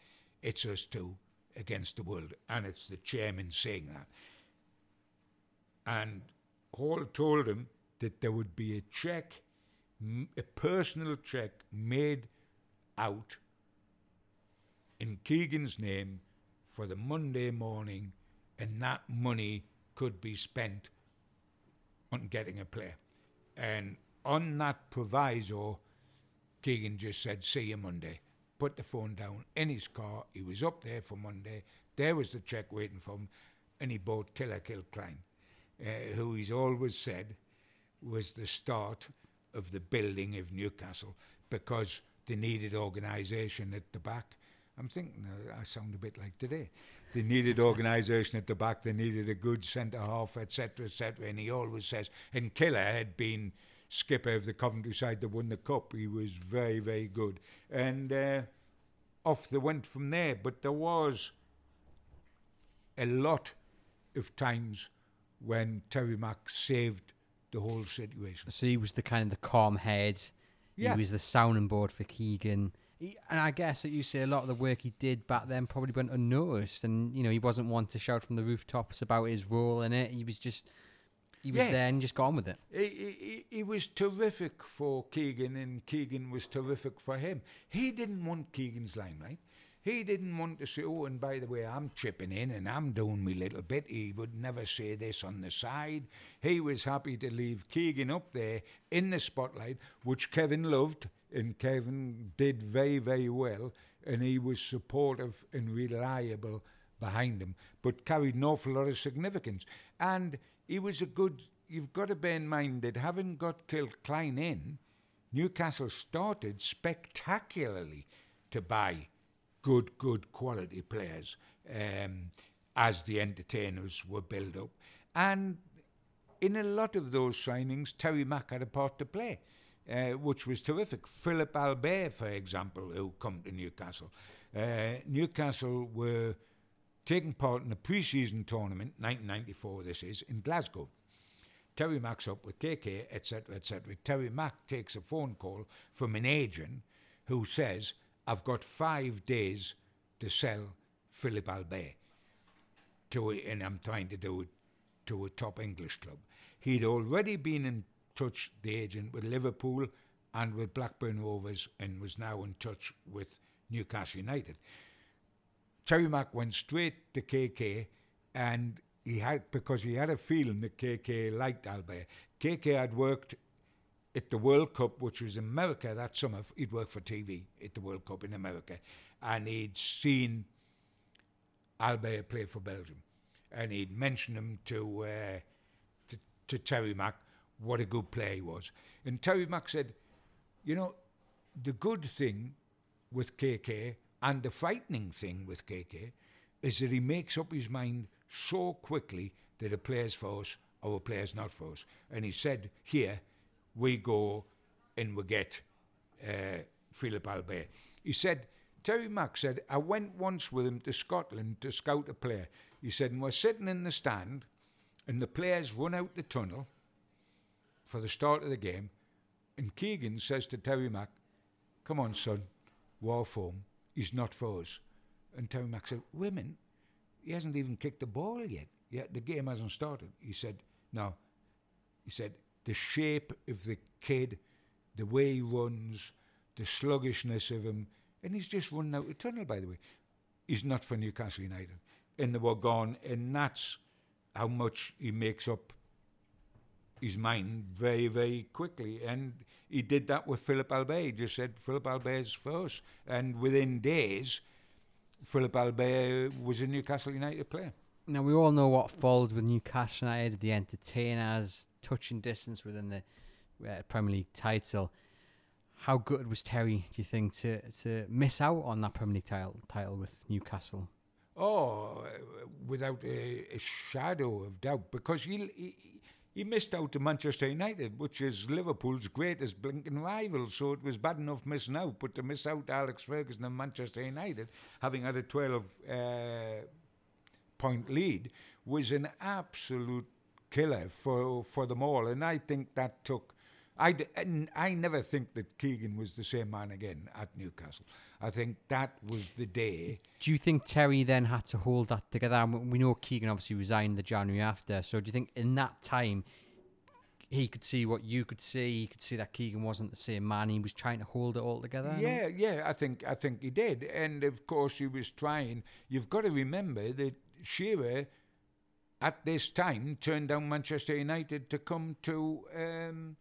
It's us two against the world, and it's the chairman saying that. And Hall told him that there would be a check, a personal check made out in Keegan's name for the Monday morning, and that money could be spent on getting a player. And on that proviso, Keegan just said, See you Monday. Put the phone down in his car. He was up there for Monday. There was the check waiting for him, and he bought Killer Kilcline, uh, who he's always said was the start of the building of Newcastle because they needed organisation at the back. I'm thinking uh, I sound a bit like today. They needed organisation at the back. They needed a good centre half, etc., etc. And he always says, and Killer had been skipper of the Coventry side that won the cup. He was very, very good, and uh, off they went from there. But there was a lot of times when Terry Mack saved the whole situation. So he was the kind of the calm head. Yeah. He was the sounding board for Keegan. He, and I guess that you say a lot of the work he did back then probably went unnoticed. And, you know, he wasn't one to shout from the rooftops about his role in it. He was just, he was Yeah. there and just got on with it. He, he, he was terrific for Keegan, and Keegan was terrific for him. He didn't want Keegan's limelight. He didn't want to say, oh, and by the way, I'm chipping in and I'm doing my little bit. He would never say this on the side. He was happy to leave Keegan up there in the spotlight, which Kevin loved, and Kevin did very, very well, and he was supportive and reliable behind him, but carried an awful lot of significance. And he was a good. You've got to bear in mind that having got Kilcline in, Newcastle started spectacularly to buy good, good quality players um, as the entertainers were built up. And in a lot of those signings, Terry Mack had a part to play, uh, which was terrific. Philippe Albert, for example, who come to Newcastle. Uh, Newcastle were taking part in a pre-season tournament, 1994 this is, in Glasgow. Terry Mack's up with KK, etc., etc. Terry Mack takes a phone call from an agent who says, I've got five days to sell Philippe Albert to and I'm trying to do it to a top English club. He'd already been in touch, the agent, with Liverpool and with Blackburn Rovers and was now in touch with Newcastle United. Terry Mack went straight to KK and he had because he had a feeling that KK liked Albert. KK had worked at the World Cup, which was in America that summer. He'd worked for TV at the World Cup in America, and he'd seen Albert play for Belgium, and he'd mentioned him to uh, to, to Terry Mack what a good player he was. And Terry Mack said, "You know, the good thing with KK and the frightening thing with KK is that he makes up his mind so quickly that a player's for us or a player's not for us. And he said, here, we go and we get uh, Philippe Albert. He said, Terry Mack said, I went once with him to Scotland to scout a player. He said, and we're sitting in the stand, and the players run out the tunnel for the start of the game, and Keegan says to Terry Mack, Come on, son, war form. He's not for us. And Terry Mack said, Women, he hasn't even kicked the ball yet. Yet the game hasn't started. He said, No. He said, The shape of the kid, the way he runs, the sluggishness of him, and he's just running out the tunnel, by the way. He's not for Newcastle United. And they were gone, and that's how much he makes up his mind very, very quickly. And he did that with Philippe Albert. He just said, Philippe Albert's us. And within days, Philippe Albert was a Newcastle United player. Now we all know what followed with Newcastle United, the entertainers, touching distance within the uh, Premier League title. How good was Terry? Do you think to to miss out on that Premier League title title with Newcastle? Oh, without a, a shadow of doubt, because he, he he missed out to Manchester United, which is Liverpool's greatest blinking rival. So it was bad enough missing out, but to miss out Alex Ferguson and Manchester United, having had a 12 uh, point lead, was an absolute killer for for them all. And I think that took. I, I never think that Keegan was the same man again at Newcastle. I think that was the day. Do you think Terry then had to hold that together? And we know Keegan obviously resigned the January after. So do you think in that time he could see what you could see? He could see that Keegan wasn't the same man. He was trying to hold it all together. Yeah, yeah. I think I think he did, and of course he was trying. You've got to remember that Shearer at this time turned down Manchester United to come to um,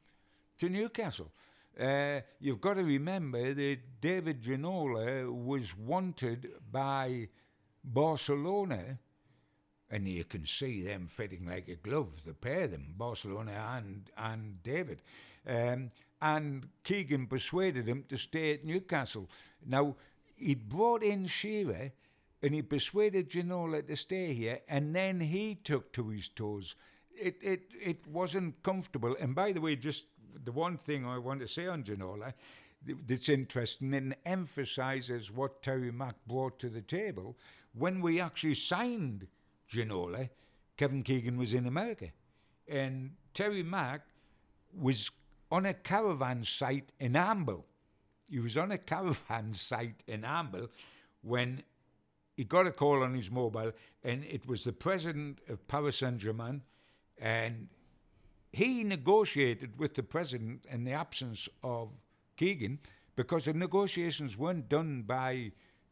to Newcastle. Uh, you've got to remember that David Ginola was wanted by Barcelona, and you can see them fitting like a glove, the pair of them, Barcelona and, and David. Um, and Keegan persuaded him to stay at Newcastle. Now, he'd brought in Shearer and he persuaded Ginola to stay here, and then he took to his toes. It, it, it wasn't comfortable. And by the way, just the one thing I want to say on Ginola that's interesting and emphasises what Terry Mack brought to the table. When we actually signed Ginola, Kevin Keegan was in America. And Terry Mack was on a caravan site in Amble. He was on a caravan site in Amble when he got a call on his mobile, and it was the president of Paris Saint Germain, and he negotiated with the president in the absence of Keegan because the negotiations weren't done by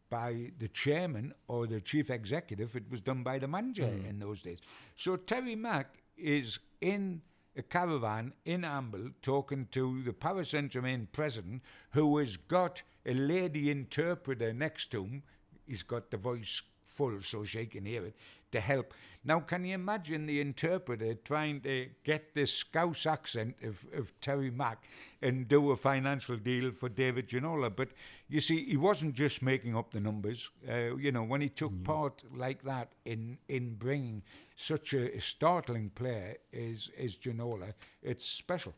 by the chairman or the chief executive. It was done by the manager mm. in those days. So Terry Mack is in a caravan in Amble talking to the Paris Saint Germain president, who has got a lady interpreter next to him. He's got the voice full so she can hear it to help. Now, can you imagine the interpreter trying to get this Scouse accent of, of Terry Mack and do a financial deal for David Ginola? But you see, he wasn't just making up the numbers. Uh, you know, when he took mm. part like that in, in bringing such a, a startling player as, as Ginola, it's special.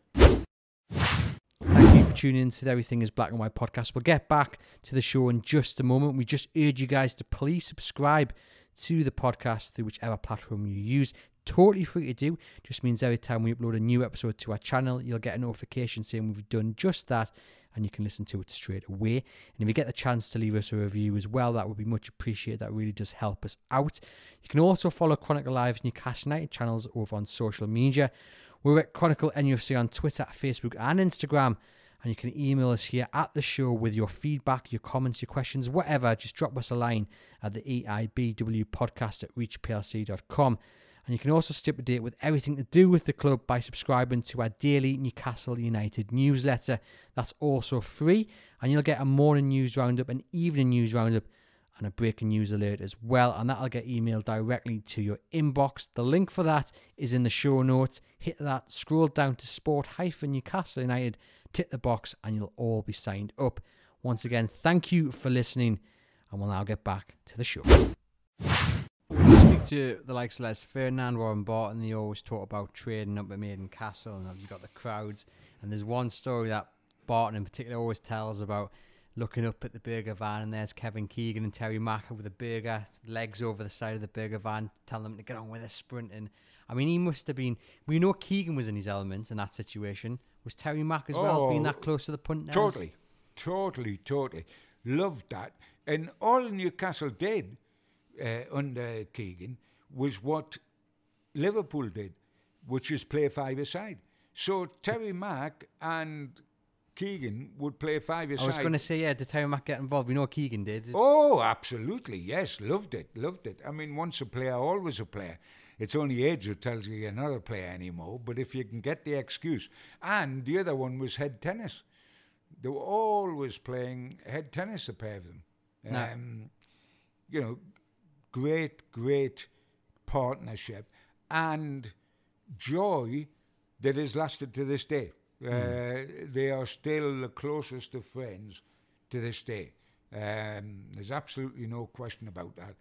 Thank you for tuning in to Everything is Black and White podcast. We'll get back to the show in just a moment. We just urge you guys to please subscribe to the podcast through whichever platform you use. Totally free to do. Just means every time we upload a new episode to our channel, you'll get a notification saying we've done just that and you can listen to it straight away. And if you get the chance to leave us a review as well, that would be much appreciated. That really does help us out. You can also follow Chronicle Live's Newcastle United channels over on social media. We're at Chronicle NUFC on Twitter, Facebook, and Instagram. And you can email us here at the show with your feedback, your comments, your questions, whatever. Just drop us a line at the EIBW podcast at reachplc.com. And you can also stay up to date with everything to do with the club by subscribing to our daily Newcastle United newsletter. That's also free, and you'll get a morning news roundup, an evening news roundup, and a breaking news alert as well. And that'll get emailed directly to your inbox. The link for that is in the show notes. Hit that, scroll down to sport Newcastle United tick the box, and you'll all be signed up. Once again, thank you for listening, and we'll now get back to the show. Speak to the likes of Les Ferdinand, Warren Barton, they always talk about trading up at Maiden Castle, and you've got the crowds. And there's one story that Barton in particular always tells about looking up at the burger van, and there's Kevin Keegan and Terry Mack with a burger, legs over the side of the burger van, telling them to get on with their sprinting. I mean, he must have been. We know Keegan was in his elements in that situation. Was Terry Mack as well, being Oh, that close to the punt? Totally, totally, totally. Loved that. And all Newcastle did uh, under Keegan was what Liverpool did, which is play five aside. So Terry Mack and Keegan would play five aside. I was going to say, yeah, did Terry Mack get involved? We know Keegan did. Oh, absolutely. Yes, loved it. Loved it. I mean, once a player, always a player. It's only age that tells you you're not a player anymore. But if you can get the excuse. And the other one was head tennis. They were always playing head tennis, a pair of them. No. Um, you know, great, great partnership and joy that has lasted to this day. Uh, they are still the closest of friends to this day. Um, there's absolutely no question about that.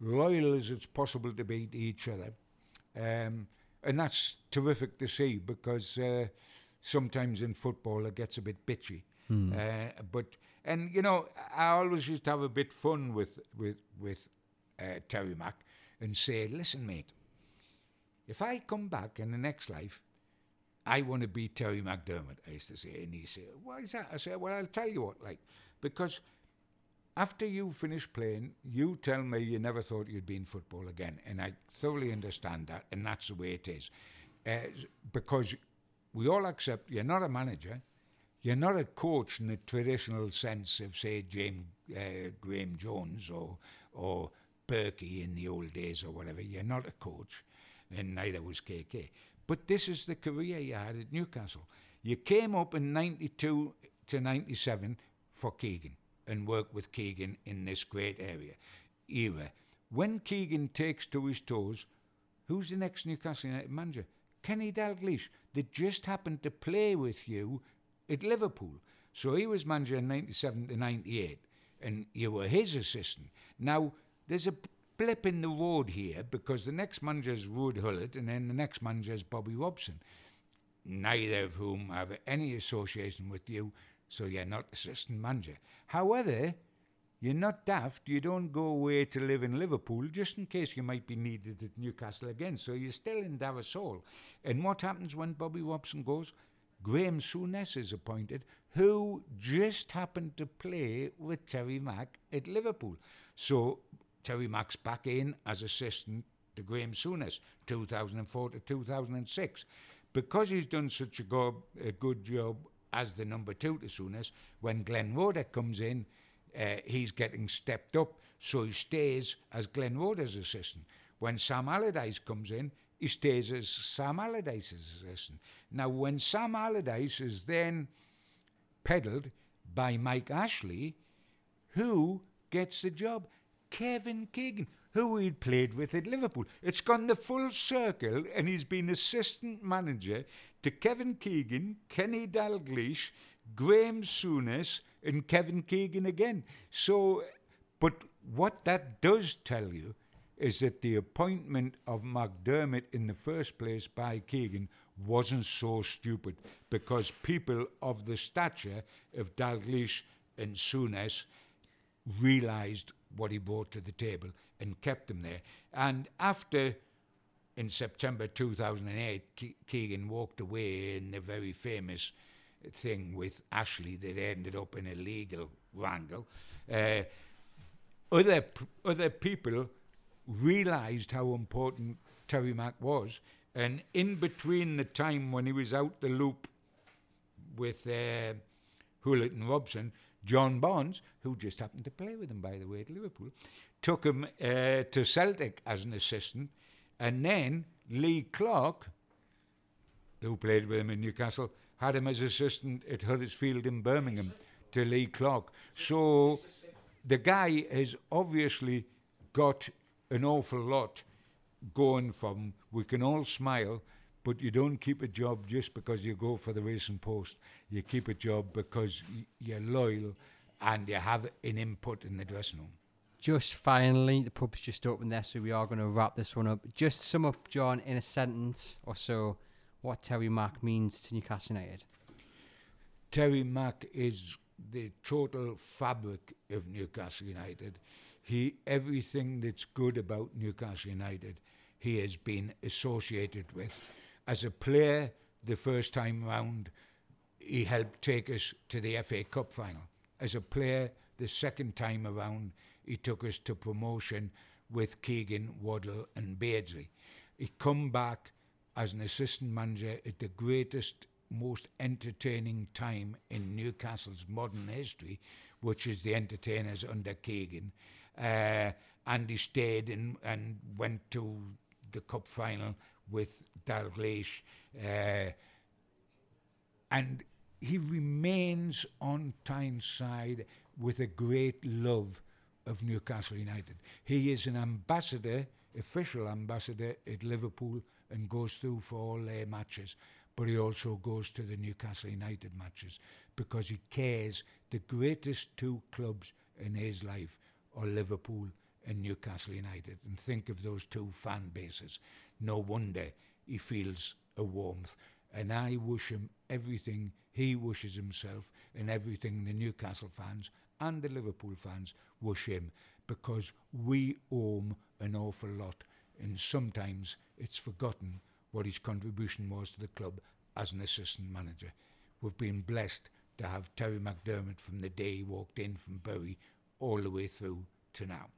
Loyal as it's possible to be to each other. Um, and that's terrific to see because uh, sometimes in football it gets a bit bitchy. Uh, but and you know I always used to have a bit fun with with with uh, Terry Mack and say, listen, mate, if I come back in the next life, I want to be Terry McDermott, I used to say. And he said, Why is that? I said, Well, I'll tell you what, like, because after you finish playing, you tell me you never thought you'd be in football again. And I thoroughly understand that, and that's the way it is. Uh, because we all accept you're not a manager, you're not a coach in the traditional sense of, say, James uh, Graham Jones or, or Berkey in the old days or whatever. You're not a coach, and neither was KK. But this is the career you had at Newcastle. You came up in 92 to 97 for Keegan and work with Keegan in this great area era. When Keegan takes to his toes, who's the next Newcastle United manager? Kenny Dalglish, that just happened to play with you at Liverpool. So he was manager in 97 to 98, and you were his assistant. Now, there's a blip in the road here because the next manager is Ruud Gullit, and then the next manager is Bobby Robson neither of whom have any association with you, so you're not assistant manager. However, you're not daft. You don't go away to live in Liverpool just in case you might be needed at Newcastle again. So you're still in Darras Hall. And what happens when Bobby Robson goes? Graham Souness is appointed, who just happened to play with Terry Mack at Liverpool. So Terry Mack's back in as assistant to Graham Souness, 2004 to 2006. Because he's done such a, go- a good job as the number two to Souness, when Glenn Roeder comes in, uh, he's getting stepped up, so he stays as Glenn Roeder's assistant. When Sam Allardyce comes in, he stays as Sam Allardyce's assistant. Now, when Sam Allardyce is then peddled by Mike Ashley, who gets the job? Kevin Keegan, who he'd played with at Liverpool. It's gone the full circle, and he's been assistant manager to Kevin Keegan, Kenny Dalglish, Graham Souness, and Kevin Keegan again. So, but what that does tell you is that the appointment of McDermott in the first place by Keegan wasn't so stupid because people of the stature of Dalglish and Souness realised what he brought to the table and kept him there. And after, in September 2008, Ke- Keegan walked away in the very famous thing with Ashley that ended up in a legal wrangle. Uh, other other people realised how important Terry Mack was, and in between the time when he was out the loop with uh, Gullit and Robson, John Barnes, who just happened to play with him, by the way, at Liverpool, took him uh, to Celtic as an assistant, and then Lee Clark, who played with him in Newcastle, had him as assistant at Huddersfield in Birmingham to Lee Clark. So the guy has obviously got an awful lot going from we can all smile, but you don't keep a job just because you go for the racing post. You keep a job because you're loyal and you have an input in the dressing room. Just finally, the pub's just opened there, so we are going to wrap this one up. Just sum up, John, in a sentence or so, what Terry Mack means to Newcastle United. Terry Mack is the total fabric of Newcastle United. He everything that's good about Newcastle United, he has been associated with. As a player, the first time round, he helped take us to the FA Cup final. As a player, the second time around, he took us to promotion with Keegan, Waddle, and Beardsley. He come back as an assistant manager at the greatest, most entertaining time in Newcastle's modern history, which is the entertainers under Keegan. Uh, and he stayed and, and went to the cup final with Dalglish. Uh, and he remains on Tyneside with a great love of Newcastle United. He is an ambassador, official ambassador at Liverpool and goes through for all their matches. But he also goes to the Newcastle United matches because he cares. The greatest two clubs in his life are Liverpool and Newcastle United. And think of those two fan bases. No wonder he feels a warmth. And I wish him everything he wishes himself and everything the Newcastle fans and the Liverpool fans wish him because we owe him an awful lot. And sometimes it's forgotten what his contribution was to the club as an assistant manager. We've been blessed to have Terry McDermott from the day he walked in from Bury all the way through to now.